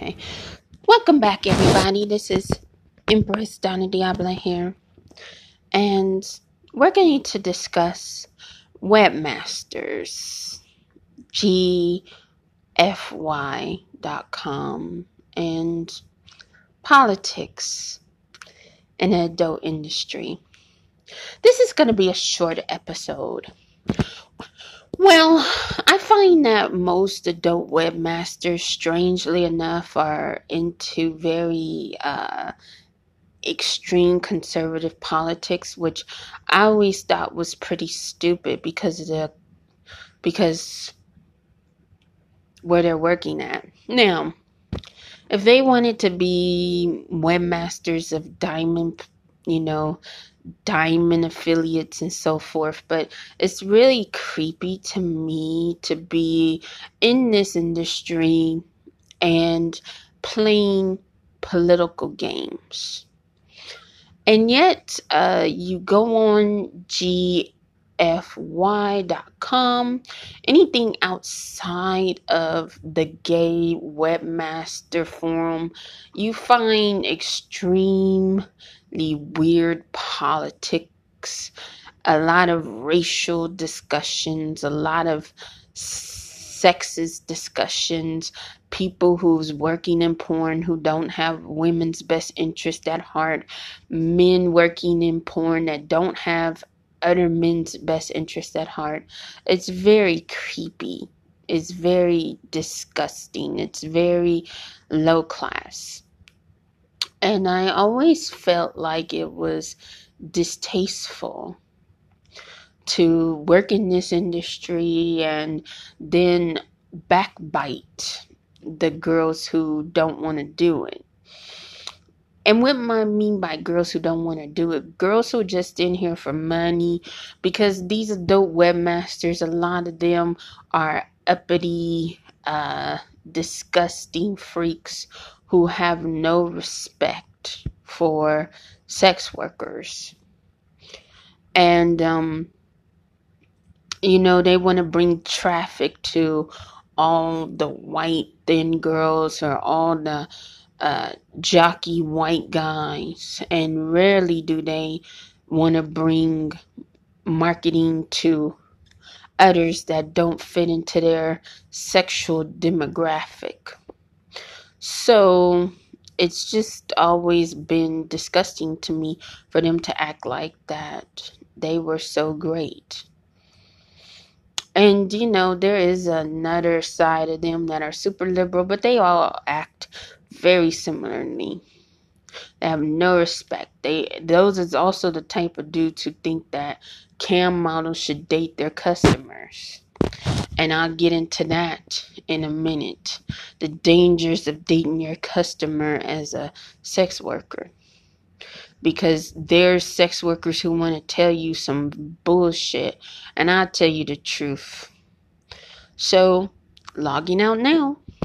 Okay. Welcome back, everybody. This is Empress Dona Diabla here. And we're going to discuss webmasters, gfy.com, and politics in the adult industry. This is going to be a short episode. Well, That most adult webmasters, strangely enough, are into very uh, extreme conservative politics, which I always thought was pretty stupid because of the because where they're working at. Now, if they wanted to be webmasters of diamond, you know, diamond affiliates and so forth but it's really creepy to me to be in this industry and playing political games. And yet uh, you go on gfy.com anything outside of the gay webmaster forum you find extremely weird politics, a lot of racial discussions, a lot of sexist discussions, people who's working in porn who don't have women's best interest at heart, men working in porn that don't have other men's best interest at heart. It's very creepy. It's very disgusting. It's very low class. And I always felt like it was distasteful to work in this industry and then backbite the girls who don't want to do it. And what I mean by girls who don't want to do it, girls who just in here for money, because these adult webmasters, a lot of them are uppity, uh, disgusting freaks who have no respect for sex workers. And, um, you know, they want to bring traffic to all the white thin girls or all the uh, jockey white guys. And rarely do they want to bring marketing to others that don't fit into their sexual demographic. So it's just always been disgusting to me for them to act like that. They were so great. And you know, there is another side of them that are super liberal, but they all act very similarly. They have no respect. They those is also the type of dudes who think that cam models should date their customers. And I'll get into that in a minute. The dangers of dating your customer as a sex worker. Because there's sex workers who want to tell you some bullshit, and I'll tell you the truth. So, logging out now.